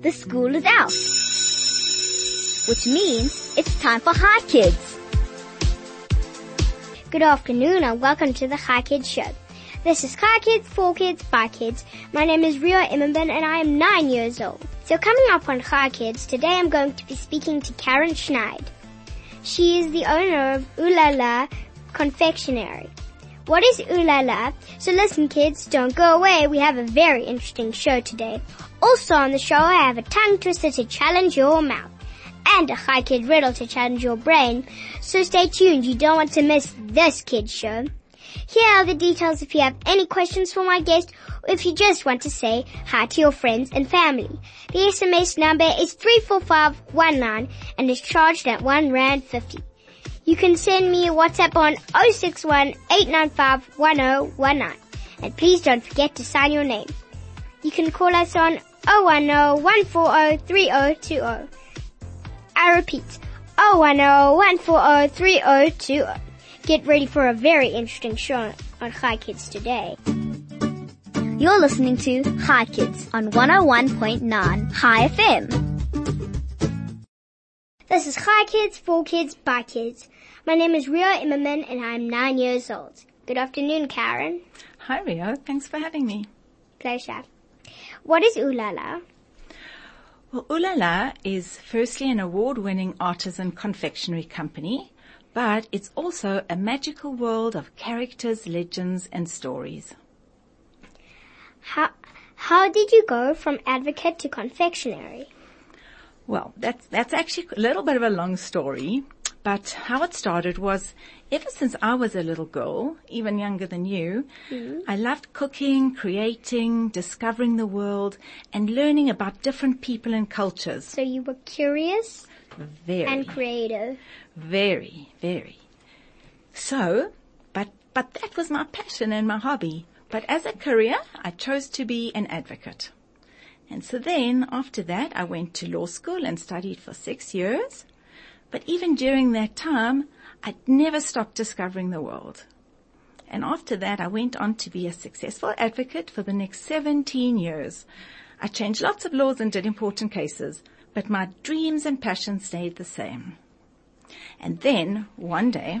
the school is out. Which means it's time for Hi Kids. Good afternoon and welcome to the Hi Kids Show. This is Hi Kids, For Kids, By Kids. My name is Rio Immerman and I am nine years old. So coming up on Hi Kids, today I'm going to be speaking to Karen Shneid. She is the owner of Ooh La La Confectionery. What is Ooh La La? So listen kids, don't go away. We have a very interesting show today. Also on the show I have a tongue twister to challenge your mouth and a high kid riddle to challenge your brain. So stay tuned. You don't want to miss this kid show. Here are the details if you have any questions for my guest or if you just want to say hi to your friends and family. The SMS number is 34519 and is charged at 1 Rand 50. You can send me a WhatsApp on 061 And please don't forget to sign your name. You can call us on 010-140-3020. I repeat, 010-140-3020. Get ready for a very interesting show on Hi Kids today. You're listening to Hi Kids on 101.9 Hi FM. This is Hi Kids, For Kids, By Kids. My name is Rio Immerman and I'm nine years old. Good afternoon, Karen. Hi Rio, thanks for having me. Pleasure. What is Ooh La La? Well, Ooh La La is firstly an award-winning artisan confectionery company, but it's also a magical world of characters, legends and stories. How, how did you go from advocate to confectionery? Well, that's, that's actually a little bit of a long story, but how it started was ever since I was a little girl, even younger than you, mm-hmm. I loved cooking, creating, discovering the world and learning about different people and cultures. So you were curious? Very. And creative. Very, very. So, but, but that was my passion and my hobby. But as a career, I chose to be an advocate. And so then after that, I went to law school and studied for six years. But even during that time, I'd never stopped discovering the world. And after that, I went on to be a successful advocate for the next 17 years. I changed lots of laws and did important cases, but my dreams and passions stayed the same. And then one day,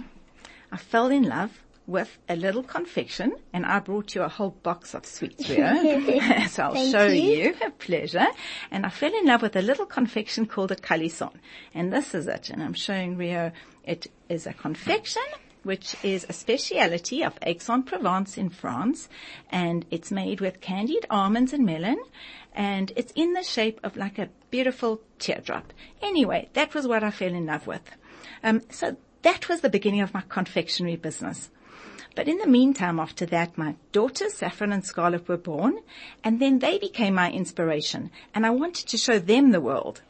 I fell in love with a little confection and I brought you a whole box of sweets here. so I'll Thank show you. you. A pleasure. And I fell in love with a little confection called a calisson. And this is it. And I'm showing Rio. It is a confection which is a speciality of Aix-en-Provence in France, and it's made with candied almonds and melon, and it's in the shape of like a beautiful teardrop. Anyway, that was what I fell in love with. Um, so that was the beginning of my confectionery business. But in the meantime, after that, my daughters, Saffron and Scarlet, were born, and then they became my inspiration, and I wanted to show them the world.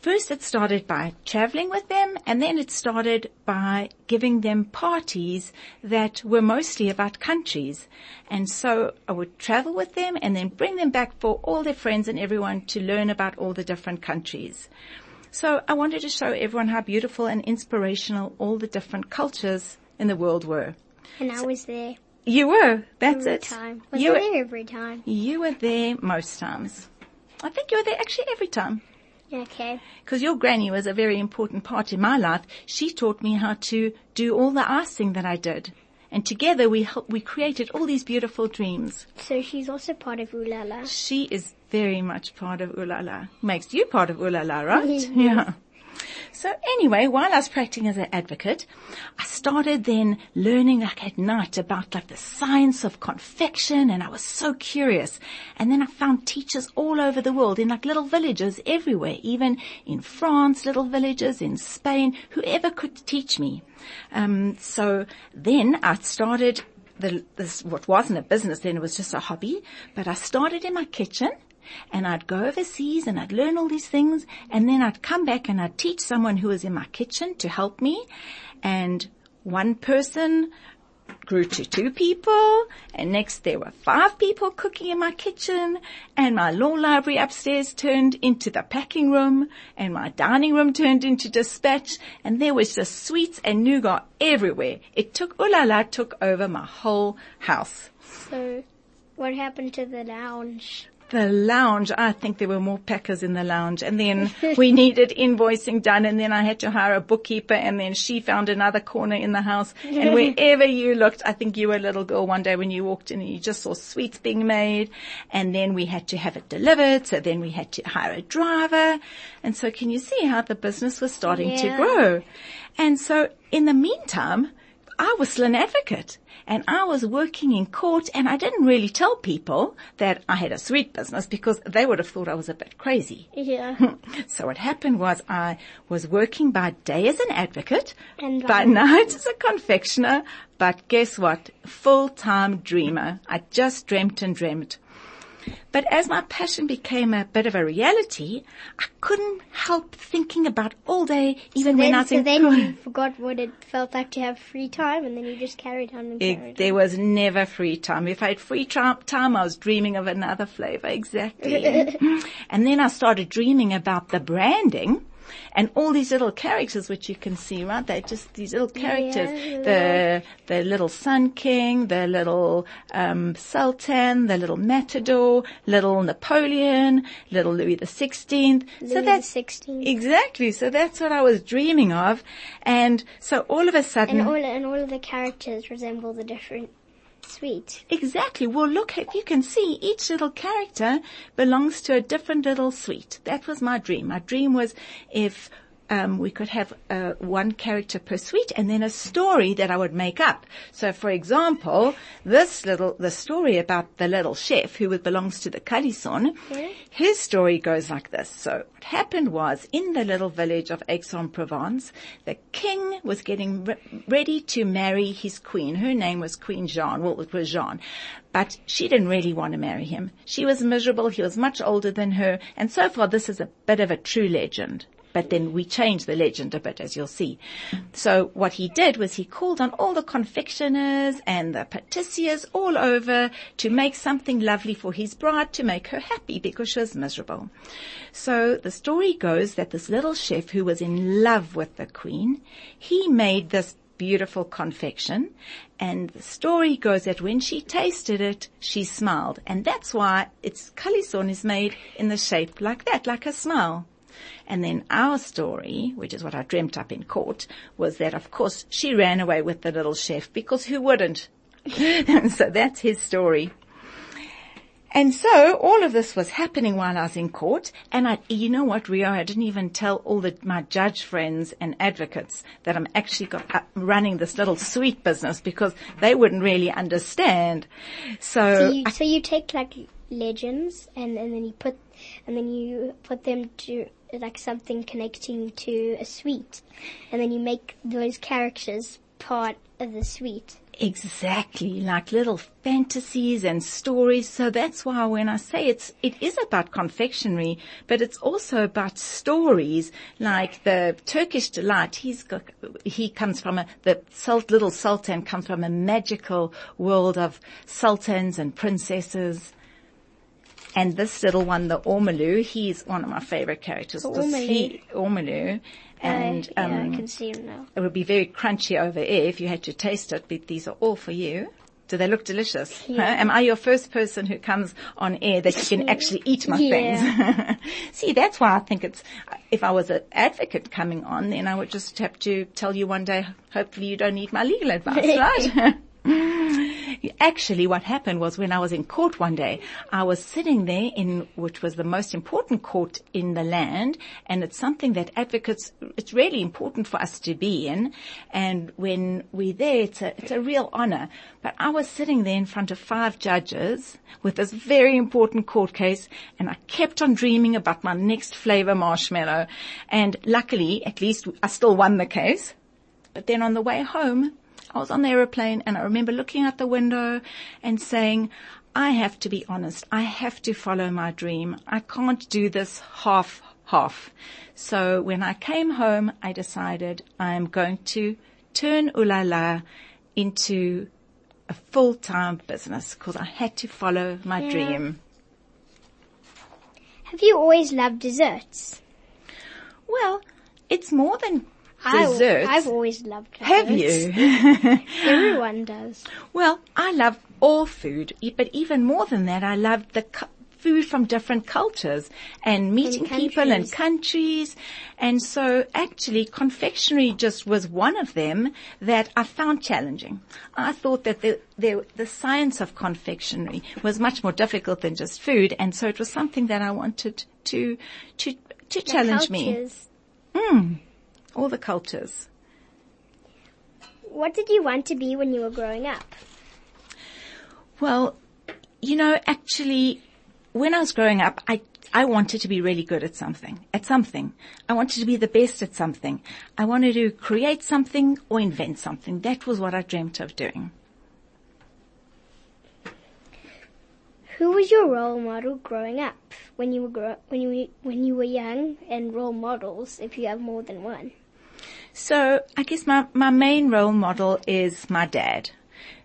First it started by traveling with them and then it started by giving them parties that were mostly about countries. And so I would travel with them and then bring them back for all their friends and everyone to learn about all the different countries. So I wanted to show everyone how beautiful and inspirational all the different cultures in the world were. And I was there. You were. That's every it. Time. Was you were, there every time? You were there most times. I think you were there actually every time. Okay. Because your granny was a very important part in my life. She taught me how to do all the icing that I did. And together we helped, we created all these beautiful dreams. So she's also part of Ooh La La. She is very much part of Ooh La La. Makes you part of Ooh La La, right? Yeah. So anyway, while I was practicing as an advocate, I started then learning like at night about like the science of confection and I was so curious. And then I found teachers all over the world in like little villages everywhere, even in France, little villages, in Spain, whoever could teach me. Um, so then I started the, this, what wasn't a business then, it was just a hobby, but I started in my kitchen and I'd go overseas and I'd learn all these things and then I'd come back and I'd teach someone who was in my kitchen to help me and one person grew to two people and next there were five people cooking in my kitchen and my law library upstairs turned into the packing room and my dining room turned into dispatch and there was just sweets and nougat everywhere. It took, Ooh La La took over my whole house. So what happened to the lounge? The lounge. I think there were more packers in the lounge and then we needed invoicing done and then I had to hire a bookkeeper and then she found another corner in the house and wherever you looked, I think you were a little girl one day when you walked in and you just saw sweets being made and then we had to have it delivered. So then we had to hire a driver. And so can you see how the business was starting Yeah. to grow? And so in the meantime, I was still an advocate and I was working in court and I didn't really tell people that I had a sweet business because they would have thought I was a bit crazy. Yeah. So what happened was I was working by day as an advocate, And by night as a confectioner, but guess what? Full-time dreamer. I just dreamt and dreamt. But as my passion became a bit of a reality, I couldn't help thinking about all day, even when then, I was so in then court. you forgot what it felt like to have free time and then you just carried on and carried It, there was never free time. If I had free tra- time, I was dreaming of another flavor. Exactly. and then I started dreaming about the branding and all these little characters which you can see, right? They're just these little characters. Yeah, the, the little Sun King, the little, um, Sultan, the little Matador, little Napoleon, little Louis the Sixteenth. So Louis that's the 16th. Exactly. So that's what I was dreaming of. And so all of a sudden. And all, and all of the characters resemble the different sweets. Exactly. Well, look, if you can see, each little character belongs to a different little suite. That was my dream. My dream was if um, we could have uh, one character per suite and then a story that I would make up. So, for example, this little the story about the little chef who belongs to the calisson, his story goes like this. So, what happened was in the little village of Aix-en-Provence, the king was getting re- ready to marry his queen. Her name was Queen Jeanne. Well, it was Jeanne. But she didn't really want to marry him. She was miserable. He was much older than her. And so far, this is a bit of a true legend. But then we changed the legend a bit, as you'll see. So what he did was he called on all the confectioners and the patissiers all over to make something lovely for his bride to make her happy because she was miserable. So the story goes that this little chef who was in love with the queen, he made this beautiful confection and the story goes that when she tasted it, she smiled. And that's why its calisson is made in the shape like that, like a smile. And then our story, which is what I dreamt up in court, was that of course she ran away with the little chef because who wouldn't? so that's his story. And so all of this was happening while I was in court. And I, you know what, Rio, I didn't even tell all the, my judge friends and advocates that I'm actually got, uh, running this little sweet business because they wouldn't really understand. So, So you, so you take like legends and, and then you put, and then you put them to like something connecting to a sweet. And then you make those characters part of the sweet. Exactly, like little fantasies and stories. So that's why when I say it's, it is about confectionery, but it's also about stories. Like the Turkish delight, he's got, he comes from a, the salt, little sultan comes from a magical world of sultans and princesses. And this little one, the Ormolu, he's one of my favorite characters. He- Ormolu. And, uh, yeah, um, I can see them now. it would be very crunchy over air if you had to taste it, but these are all for you. Do they look delicious? Huh? Am I your first person who comes on air that you can actually eat my Yeah. things? See, that's why I think it's, if I was an advocate coming on, then I would just have to tell you one day, hopefully you don't need my legal advice, right? Actually, what happened was when I was in court one day, I was sitting there in, which was the most important court in the land, and it's something that advocates, it's really important for us to be in, and when we're there, it's a, it's a real honor. But I was sitting there in front of five judges with this very important court case, and I kept on dreaming about my next flavor marshmallow, and luckily, at least I still won the case. But then on the way home, I was on the aeroplane and I remember looking out the window and saying, I have to be honest. I have to follow my dream. I can't do this half, half. So when I came home, I decided I am going to turn Ooh La La into a full-time business because I had to follow my Yeah. dream. Have you always loved desserts? Well, it's more than I-. I've always loved desserts. have you? Everyone does. Well, I love all food, but even more than that, I love the cu- food from different cultures and meeting people and countries. And so actually confectionery just was one of them that I found challenging. I thought that the, the, the science of confectionery was much more difficult than just food. And so it was something that I wanted to, to, to challenge cultures. me. Mm, all the cultures. What did you want to be when you were growing up? Well, you know, actually, when I was growing up, I I wanted to be really good at something, at something. I wanted to be the best at something. I wanted to create something or invent something. That was what I dreamt of doing. Who was your role model growing up when you were when you when you were young and role models if you have more than one? So I guess my, my main role model is my dad.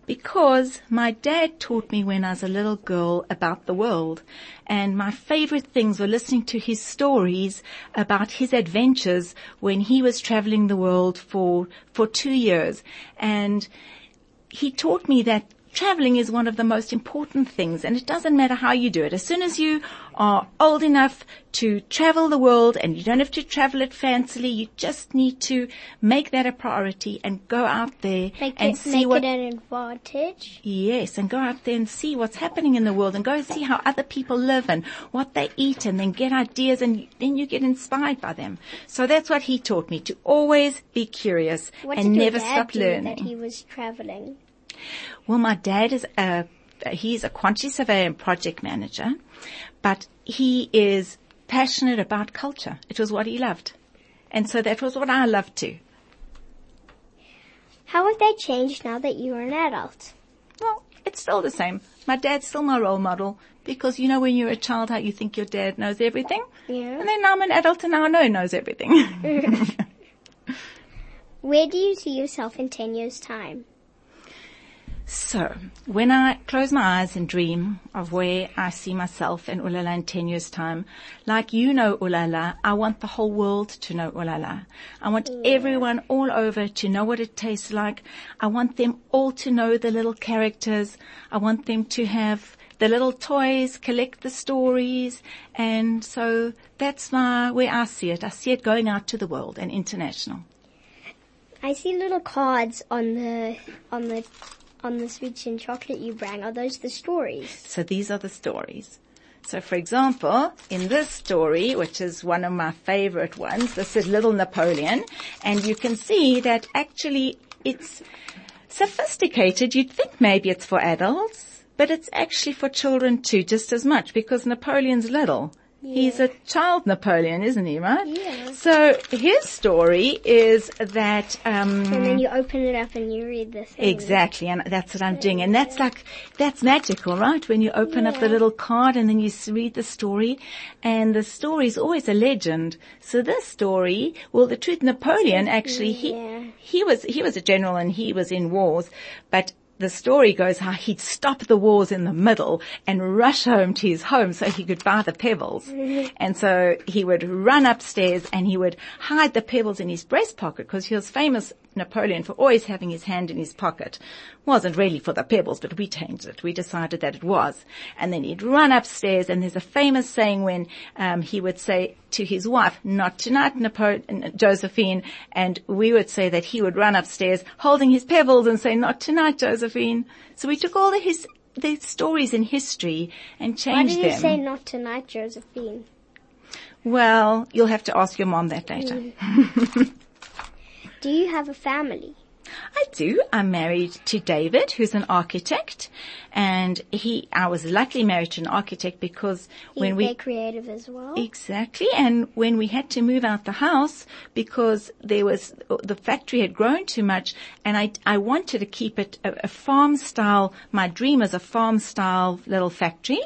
Because my dad taught me when I was a little girl about the world and my favorite things were listening to his stories about his adventures when he was traveling the world for, for two years. And he taught me that traveling is one of the most important things and it doesn't matter how you do it. As soon as you are old enough to travel the world and you don't have to travel it fancily, you just need to make that a priority and go out there Make and it see make what it an advantage. Yes, and go out there and see what's happening in the world and go see how other people live and what they eat and then get ideas and then you get inspired by them. So that's what he taught me to always be curious What and did never your dad stop do learning. that he was traveling? Well, my dad is a, he's a quantity surveyor and project manager, but he is passionate about culture. It was what he loved. And so that was what I loved too. How have they changed now that you are an adult? Well, it's still the same. My dad's still my role model because you know when you're a child how you think your dad knows everything? Yeah. And then now I'm an adult and now I know he knows everything. Where do you see yourself in 10 years time? So, when I close my eyes and dream of where I see myself and Ooh La La in 10 years time, like you know Ooh La La, I want the whole world to know Ooh La La. I want everyone all over to know what it tastes like. I want them all to know the little characters. I want them to have the little toys, collect the stories, and so that's my, where I see it. I see it going out to the world and international. I see little cards on the, on the, on the sweets and chocolate you bring. Are those the stories? So these are the stories. So for example, in this story, which is one of my favorite ones, this is Little Napoleon, and you can see that actually it's sophisticated. You'd think maybe it's for adults, but it's actually for children too, just as much, because Napoleon's little. He's a child Napoleon, isn't he, right? Yeah. So his story is that, um, And then you open it up and you read the thing. Exactly, and that's what I'm doing. And that's like, that's magical, right? When you open up the little card and then you read the story, and the story is always a legend. So this story, well, the truth, Napoleon actually, he, Yeah. he was, he was a general and he was in wars, but the story goes how he'd stop the wars in the middle and rush home to his home so he could buy the pebbles. And so he would run upstairs and he would hide the pebbles in his breast pocket because he was famous Napoleon for always having his hand in his pocket. Wasn't really for the pebbles, but we changed it. We decided that it was. And then he'd run upstairs and there's a famous saying when um, he would say to his wife, not tonight, Napoleon, Josephine, and we would say that he would run upstairs holding his pebbles and say, not tonight, Josephine. So we took all the his, the stories in history and changed them. Why did you say not tonight, Josephine? well, you'll have to ask your mom that later. Mm. Do you have a family? I do. I'm married to David, who's an architect, and he. I was luckily married to an architect because He's when we very creative as well. Exactly. And when we had to move out the house because there was, the factory had grown too much and I, I wanted to keep it a, a farm style, my dream is a farm style little factory.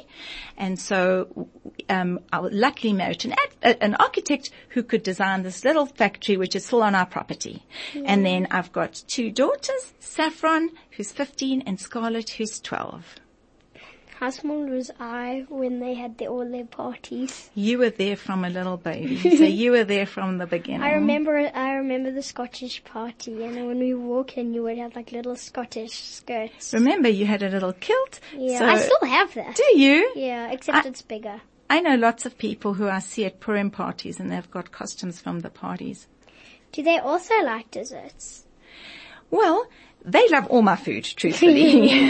And so, um, I was luckily married to an, ad, an architect who could design this little factory which is still on our property. And then I've got two daughters, Saffron, who's 15 and Scarlett, who's 12. How small was I when they had their, all their parties? You were there from a little baby, so you were there from the beginning. I remember, I remember the Scottish party, and when we walk in, you would have like little Scottish skirts. Remember, you had a little kilt. Yeah, so- I still have that. Do you? Yeah, except I- it's bigger. I know lots of people who I see at Purim parties and they've got costumes from the parties. Do they also like desserts? Well, they love all my food, truthfully.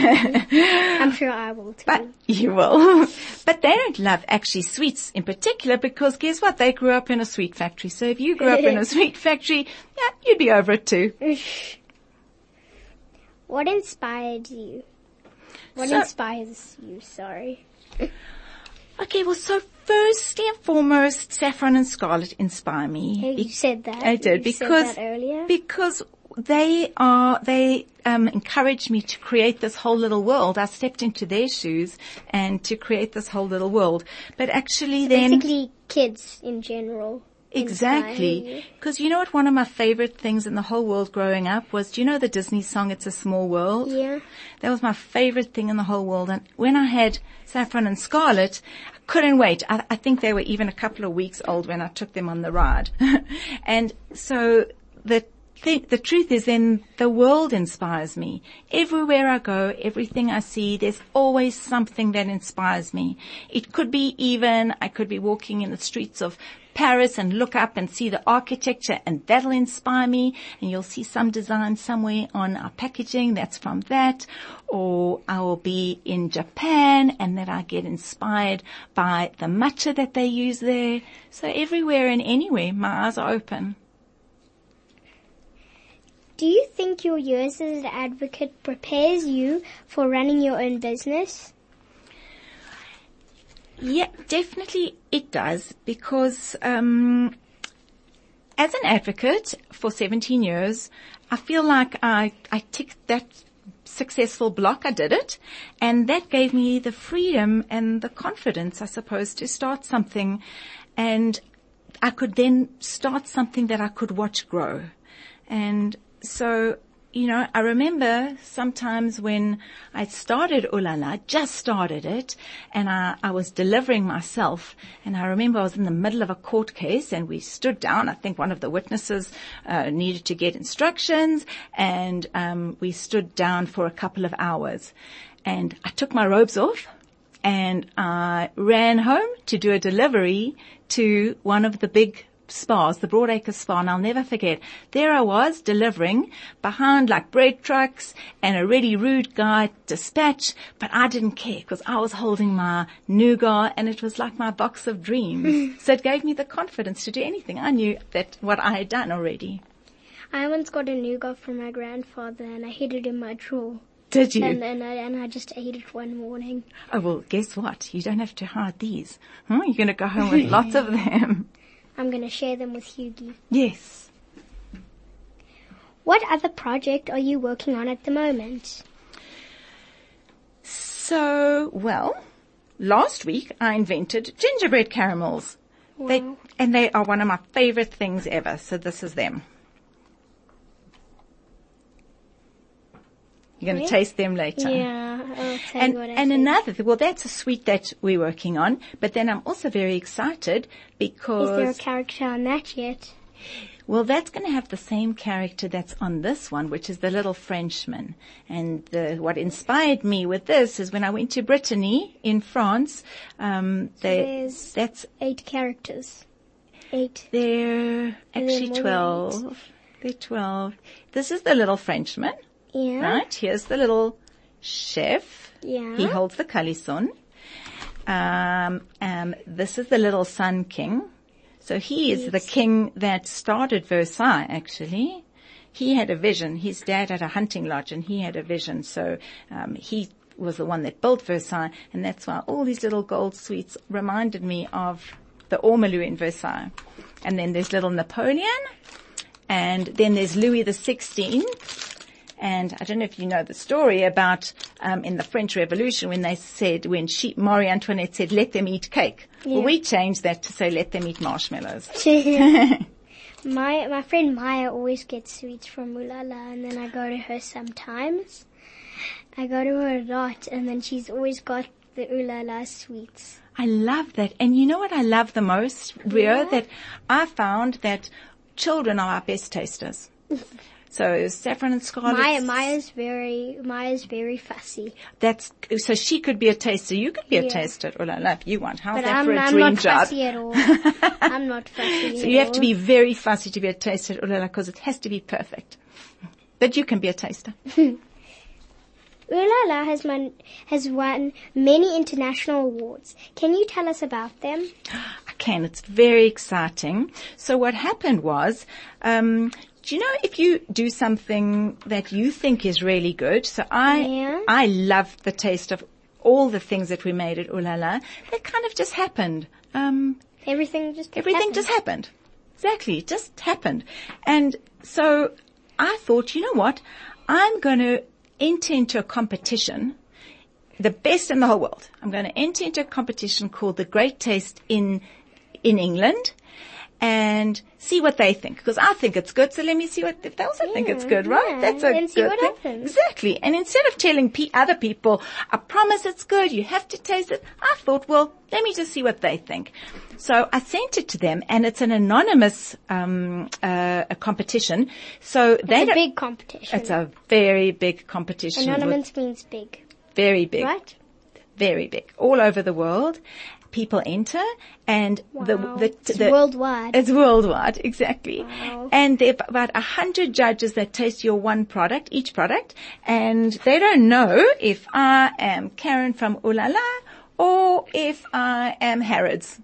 I'm sure I will too. but you will. But they don't love actually sweets in particular because guess what? They grew up in a sweet factory. So if you grew up in a sweet factory, yeah, you'd be over it too. what inspired you? What So- inspires you? Sorry. Okay, well, so firstly and foremost, saffron and scarlet inspire me. Be- you said that. I did You because said that earlier. because they are they um, encouraged me to create this whole little world. I stepped into their shoes and to create this whole little world. But actually, then Basically, kids in general. exactly because you know what? One of my favorite things in the whole world growing up was, do you know the Disney song "It's a Small World"? Yeah. That was my favorite thing in the whole world. And when I had Saffron and Scarlet, I couldn't wait. I, I think they were even a couple of weeks old when I took them on the ride. and so the the truth is then the world inspires me. Everywhere I go, everything I see, there's always something that inspires me. It could be even, I could be walking in the streets of Paris and look up and see the architecture and that'll inspire me and you'll see some design somewhere on our packaging that's from that or I will be in Japan and that I get inspired by the matcha that they use there. So everywhere and anywhere my eyes are open. Do you think your years as an advocate prepares you for running your own business? Yeah, definitely it does because um, as an advocate for 17 years, I feel like I, I ticked that successful block. I did it. And that gave me the freedom and the confidence, I suppose, to start something. And I could then start something that I could watch grow. And so, you know, I remember sometimes when I started Ooh La La, just started it, and I, I was delivering myself, and I remember I was in the middle of a court case, and we stood down. I think one of the witnesses uh, needed to get instructions, and um, we stood down for a couple of hours. And I took my robes off, and I ran home to do a delivery to one of the big spas, the Broadacre Spa, and I'll never forget. There I was delivering behind like bread trucks and a really rude guy dispatch, but I didn't care because I was holding my nougat and it was like my box of dreams. so it gave me the confidence to do anything. I knew that what I had done already. I once got a nougat from my grandfather and I hid it in my drawer. Did you? And then uh, I, and I just ate it one morning. oh well, guess what? You don't have to hide these. Huh? You're going to go home with lots of them. I'm gonna share them with Hughie. Yes. What other project are you working on at the moment? So, well, last week I invented gingerbread caramels. They, and they are one of my favorite things ever. So this is them. You're going to Yeah. taste them later. Yeah, And, you what I and another, well, that's a sweet that we're working on, but then I'm also very excited because Is there a character on that yet? well, that's going to have the same character that's on this one, which is the little Frenchman. And the, what inspired me with this is when I went to Brittany in France. Um, they, there's- that's Eight characters. Eight. they're actually twelve. They're twelve. This is the little Frenchman, yeah. Right? Here's the little chef. Yeah. He holds the calisson. Um, um, this is the little sun king. So he is yes. the king that started Versailles, actually. He had a vision. His dad had a hunting lodge and he had a vision. So, um, he was the one that built Versailles and that's why all these little gold sweets reminded me of the Ormolu in Versailles. And then there's little Napoleon and then there's Louis the 16th I don't know if you know the story about um, in the French Revolution when they said when she Marie Antoinette said let them eat cake. Yeah. Well, we changed that to say let them eat marshmallows. my my friend Maya always gets sweets from Ooh La La, and then I go to her sometimes. I go to her a lot, and then she's always got the ooh la la sweets. I love that. And you know what I love the most, Rio? That I found that children are our best tasters. so saffron and scarlet. Maya, Maya's very, Maya's very fussy. That's, so she could be a taster. You could be a taster. I love you want. How's But that I'm, for a I'm dream not job? fussy at all. I'm not fussy So you have to be very fussy to be a taster at Ooh La La because it has to be perfect. But you can be a taster. Ooh La La has won, has won many international awards. Can you tell us about them? I can. It's very exciting. So what happened was, um, do you know if you do something that you think is really good? So I, Yeah. I loved the taste of all the things that we made at Ooh La La. That kind of just happened. Um, Everything just Everything happened. just happened. Exactly. It just happened. And so I thought, you know what? I'm going to enter into a competition, the best in the whole world. I'm going to enter into a competition called the Great Taste in, in England and see what they think. Because I think it's good, so let me see what, if they also think it's good, right? yeah, That's a and see good what thing. happens. Exactly. And instead of telling pe- other people, I promise it's good, you have to taste it, I thought, well, let me just see what they think. So I sent it to them and it's an anonymous, um, uh, a competition. So they It's a big competition. it's a very big competition. Anonymous means big, very big right? very big, all over the world. People enter, and the Wow. the, It's the worldwide. It's worldwide, exactly. Wow. And there are about a hundred judges that taste your one product, each product, and they don't know if I am Karen from Ooh La La or if I am Harrods.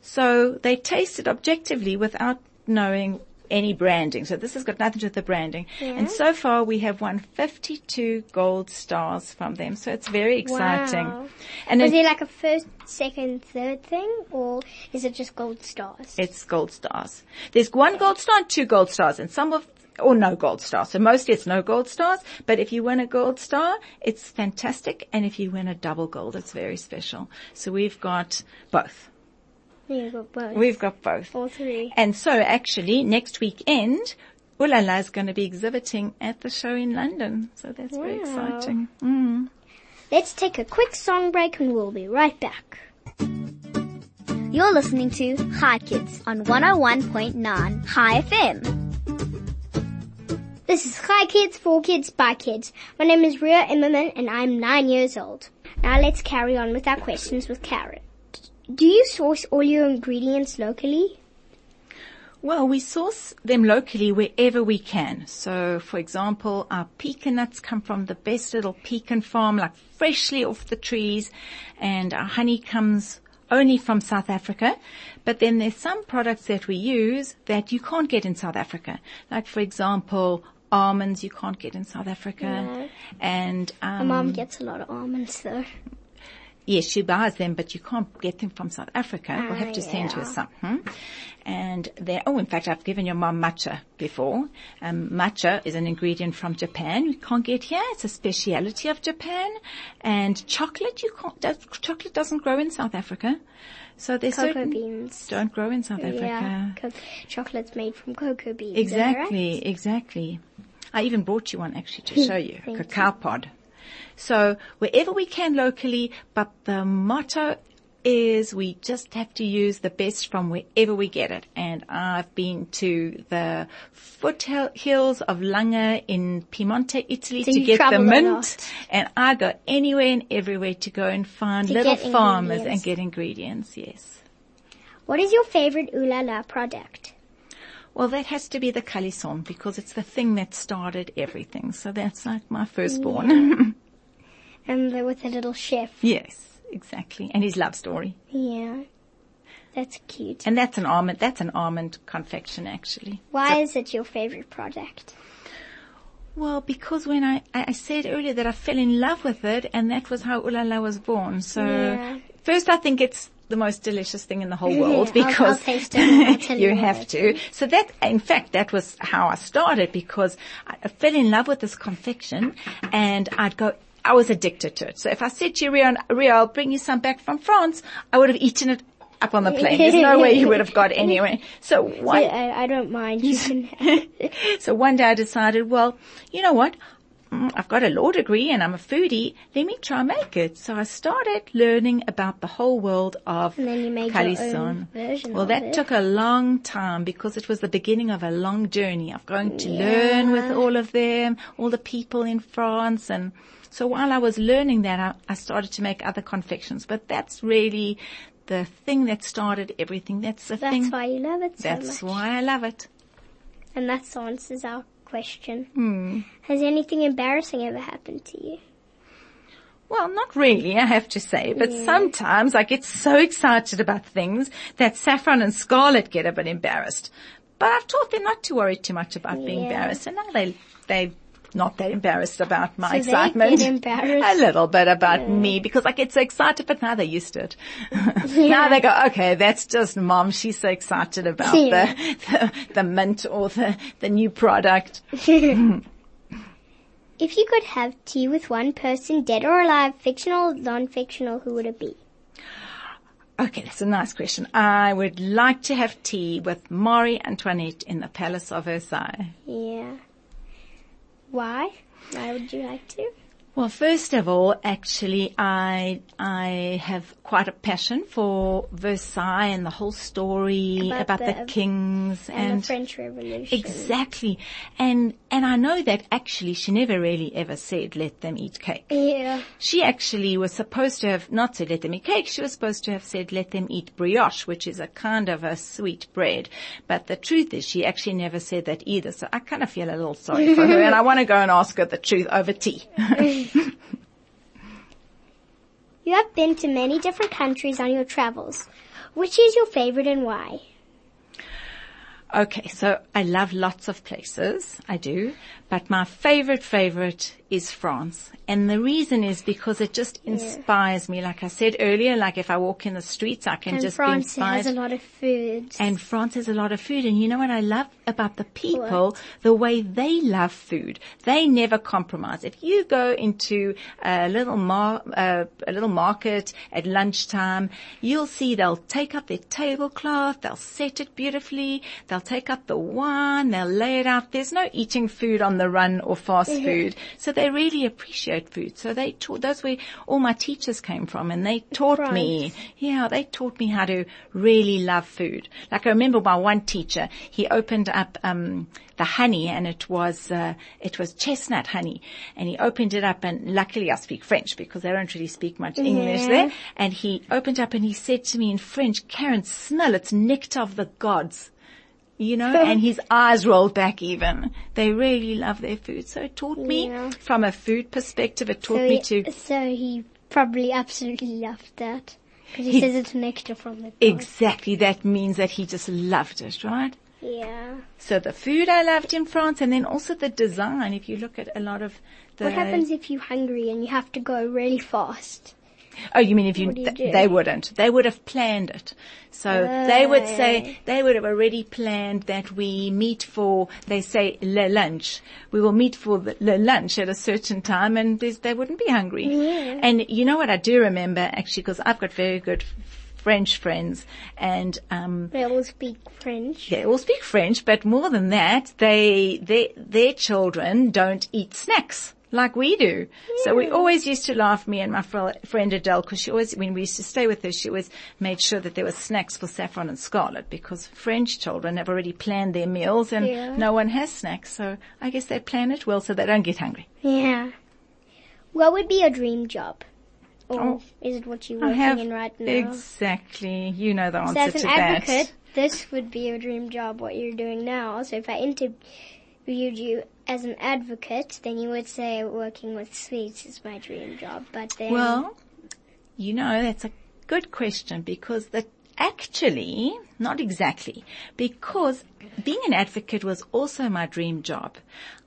So they taste it objectively without knowing any branding. So this has got nothing to do with the branding. And so far we have won 52 gold stars from them. So it's very exciting. Wow. And Is it- there like a first, second, third thing, or is it just gold stars? it's gold stars. There's one gold star and two gold stars and some of or no gold star. So mostly it's no gold stars, but if you win a gold star, it's fantastic. And if you win a double gold, it's very special. So we've got both. You got both. We've got both. all three. And so actually next weekend, Ooh La La is going to be exhibiting at the show in London. So that's very exciting. Mm. Let's take a quick song break and we'll be right back. You're listening to Hi Kids on 101.9 Hi FM. This is Hi Kids, for Kids, by Kids. My name is Rio Immerman and I'm nine years old. Now let's carry on with our questions with Karen. Do you source all your ingredients locally? Well, we source them locally wherever we can. So, for example, our pecan nuts come from the best little pecan farm, like freshly off the trees, and our honey comes only from South Africa. But then there's some products that we use that you can't get in South Africa. Like, for example, almonds you can't get in South Africa. No. And, My um, mom gets a lot of almonds though. Yes, she buys them, but you can't get them from South Africa. we'll have to Ah, send her yeah. some. Hmm? And there, oh, in fact, I've given your mom matcha before. Um, matcha is an ingredient from Japan. You can't get here. It's a speciality of Japan. And chocolate, you can't, that, chocolate doesn't grow in South Africa. So there's Cocoa certain, beans. don't grow in South Africa. Yeah, co- chocolate's made from cocoa beans. that right? Exactly, exactly. I even brought you one actually to show you, cacao pod. So wherever we can locally, but the motto is we just have to use the best from wherever we get it. And I've been to the foothills of Langhe in Piemonte, Italy So to get the mint. And I go anywhere and everywhere to go and find To little farmers and get ingredients, yes. What is your favorite Ooh La La product? Well, that has to be the calisson because it's the thing that started everything. So that's like my firstborn. And the, with the little chef. yes, exactly. And his love story. Yeah. That's cute. And that's an almond, that's an almond confection actually. Why is it your favorite product? Well, because when I, I I said earlier that I fell in love with it and that was how Ooh La La was born. So Yeah. first I think it's the most delicious thing in the whole world because taste it and I'll you you have to. So that, in fact, that was how I started because I fell in love with this confection and I'd go, I was addicted to it. So if I said to you, Ria, Ria, I'll bring you some back from France, I would have eaten it up on the plane. There's no way you would have got anyway. So one, I, I don't mind. You can. so one day I decided, well, you know what? Mm, I've got a law degree and I'm a foodie. Let me try and make it. So I started learning about the whole world of And then you made your own Calisson. version Well, of that it. took a long time because it was the beginning of a long journey of going to learn with all of them, all the people in France. And so while I was learning that, I, I started to make other confections. But that's really the thing that started everything. That's the That's thing. That's why you love it so That's much. why I love it. And that answers our question. Hmm. Has anything embarrassing ever happened to you? Well, not really, I have to say, but sometimes I get so excited about things that Saffron and Scarlet get a bit embarrassed. But I've taught them not to worry too much about being embarrassed, and now they they not that embarrassed about my So excitement. a little bit about me because I get so excited, but now they're used to it. now they go, okay, that's just mom. She's so excited about Yeah. the, the the mint or the the new product. If you could have tea with one person, dead or alive, fictional, non-fictional, who would it be? Okay, that's a nice question. I would like to have tea with Marie Antoinette in the Palace of Versailles. Yeah. Why? Why would you like to? Well, first of all, actually, I I have quite a passion for Versailles and the whole story About about, the, the- kings And, and the French Revolution. exactly, and and I know that actually she never really ever said let them eat cake. Yeah. She actually was supposed to have not said let them eat cake. She was supposed to have said let them eat brioche, which is a kind of a sweet bread. But the truth is she actually never said that either. So I kind of feel a little sorry for her and I want to go and ask her the truth over tea. You have been to many different countries on your travels. Which is your favorite and why? Okay, so I love lots of places. I do. But my favorite, favorite is France. And the reason is because it just inspires me. Like I said earlier, like if I walk in the streets, I can And just France be inspired. France has a lot of food. And France has a lot of food. And you know what I love about the people? The way they love food. They never compromise. If you go into a little mar- uh, a little market at lunchtime, you'll see they'll take up their tablecloth, they'll set it beautifully, they'll take up the wine, they'll lay it out. There's no eating food on the run or fast food. So they really appreciate food. So they taught, that's where all my teachers came from and they taught me yeah, they taught me how to really love food. Like I remember my one teacher, he opened up, um, the honey and it was, uh, it was chestnut honey and he opened it up and luckily I speak French because they don't really speak much English there. And he opened up and he said to me in French, Karen, smell, it's nectar of the gods. You know, and his eyes rolled back even. They really love their food. So it taught me Yeah. from a food perspective, it taught so, me he, to so he probably absolutely loved that. Because he, He- says it's an extra from the. Exactly. That means that he just loved it, right? Yeah. So the food I loved in France and then also the design. If you look at a lot of the... What happens if you're hungry and you have to go really fast? Oh, you mean if you, you th- they wouldn't. They would have planned it. So they would Oh. say, they would have already planned that we meet for, they say, le lunch. We will meet for the le lunch at a certain time and they wouldn't be hungry. And you know what I do remember actually, because I've got very good French friends and, um, They all speak French. they all speak French, but more than that, they, they, their children don't eat snacks like we do. So we always used to laugh, me and my fr- friend Adele, because she always, when we used to stay with her, she always made sure that there were snacks for Saffron and Scarlet because French children have already planned their meals and Yeah. no one has snacks. So I guess they plan it well so they don't get hungry. Yeah. What would be your dream job? Or Oh. is it what you're working have in right now? exactly, you know the So answer as to an that. advocate, this would be your dream job, what you're doing now. So if I interviewed you as an advocate, then you would say working with sweets is my dream job. But then, Well, you know, that's a good question because the actually, not exactly, because being an advocate was also my dream job.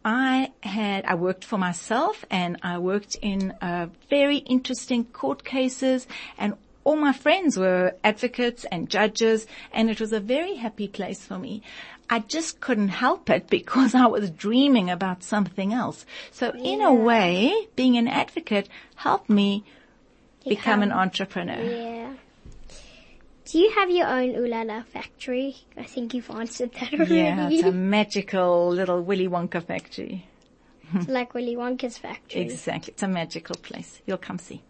I had, I worked for myself and I worked in uh, very interesting court cases and all my friends were advocates and judges and it was a very happy place for me. I just couldn't help it because I was dreaming about something else. So in a way, being an advocate helped me become an entrepreneur. yeah. Do you have your own Ooh La La factory? I think you've answered that already. Yeah, it's a magical little Willy Wonka factory. It's like Willy Wonka's factory. Exactly. It's a magical place. You'll come see.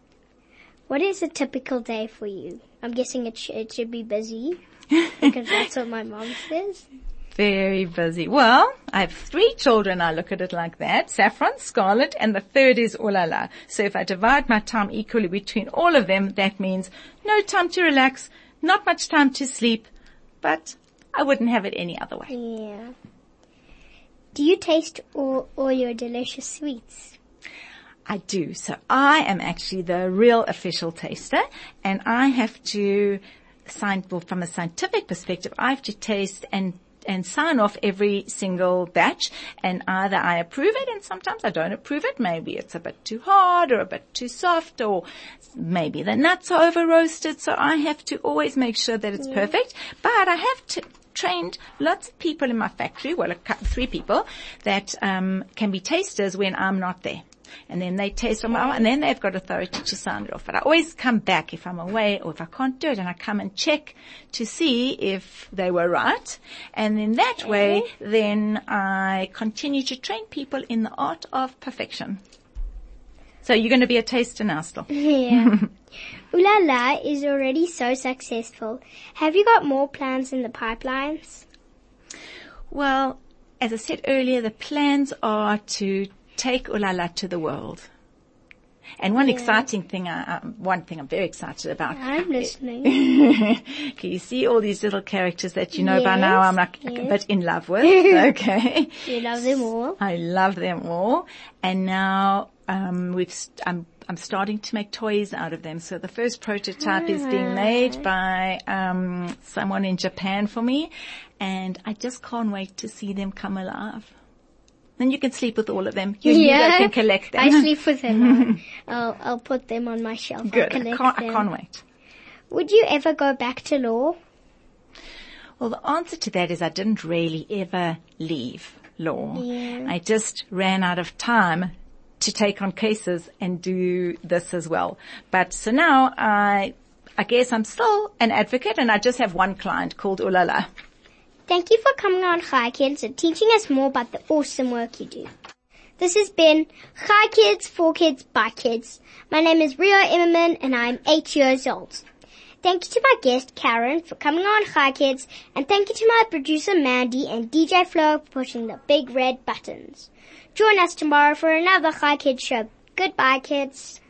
What is a typical day for you? I'm guessing it, sh- it should be busy because that's what my mom says. Very busy. Well, I have three children. I look at it like that. Saffron, Scarlet, and the third is Ooh La La. So if I divide my time equally between all of them, that means no time to relax, not much time to sleep, but I wouldn't have it any other way. Yeah. Do you taste all, all your delicious sweets? I do. So I am actually the real official taster and I have to sign, well, from a scientific perspective, I have to taste and and sign off every single batch and either I approve it and sometimes I don't approve it. Maybe it's a bit too hard or a bit too soft or maybe the nuts are over roasted. So I have to always make sure that it's perfect, but I have to trained lots of people in my factory, well, a couple, three people that um, can be tasters when I'm not there. And then they taste them, and then they've got authority to sign it off. But I always come back if I'm away or if I can't do it, and I come and check to see if they were right. And in that mm-hmm. way, then I continue to train people in the art of perfection. So you're going to be a taster now still. Yeah. Ooh La La is already so successful. Have you got more plans in the pipelines? Well, as I said earlier, the plans are to take Ooh La La to the world. And one exciting thing, I, uh, one thing I'm very excited about. I'm listening. Can you see all these little characters that you know by now? I'm like a bit in love with. okay. you love them all. I love them all. And now, um, we've, st- I'm, I'm starting to make toys out of them. So the first prototype is being made by, um, someone in Japan for me. And I just can't wait to see them come alive. Then you can sleep with all of them. You Hugo can collect them. I sleep with them. I'll, I'll put them on my shelf. Good. I can't, I can't wait. Would you ever go back to law? Well, the answer to that is I didn't really ever leave law. Yeah. I just ran out of time to take on cases and do this as well. But so now I, I guess I'm still an advocate and I just have one client called Ooh La La. Thank you for coming on Hi Kids and teaching us more about the awesome work you do. This has been Hi Kids, for Kids, by Kids. My name is Rio Immerman and I'm eight years old. Thank you to my guest Karen for coming on Hi Kids and thank you to my producer Mandy and DJ Flo for pushing the big red buttons. Join us tomorrow for another Hi Kids show. Goodbye kids.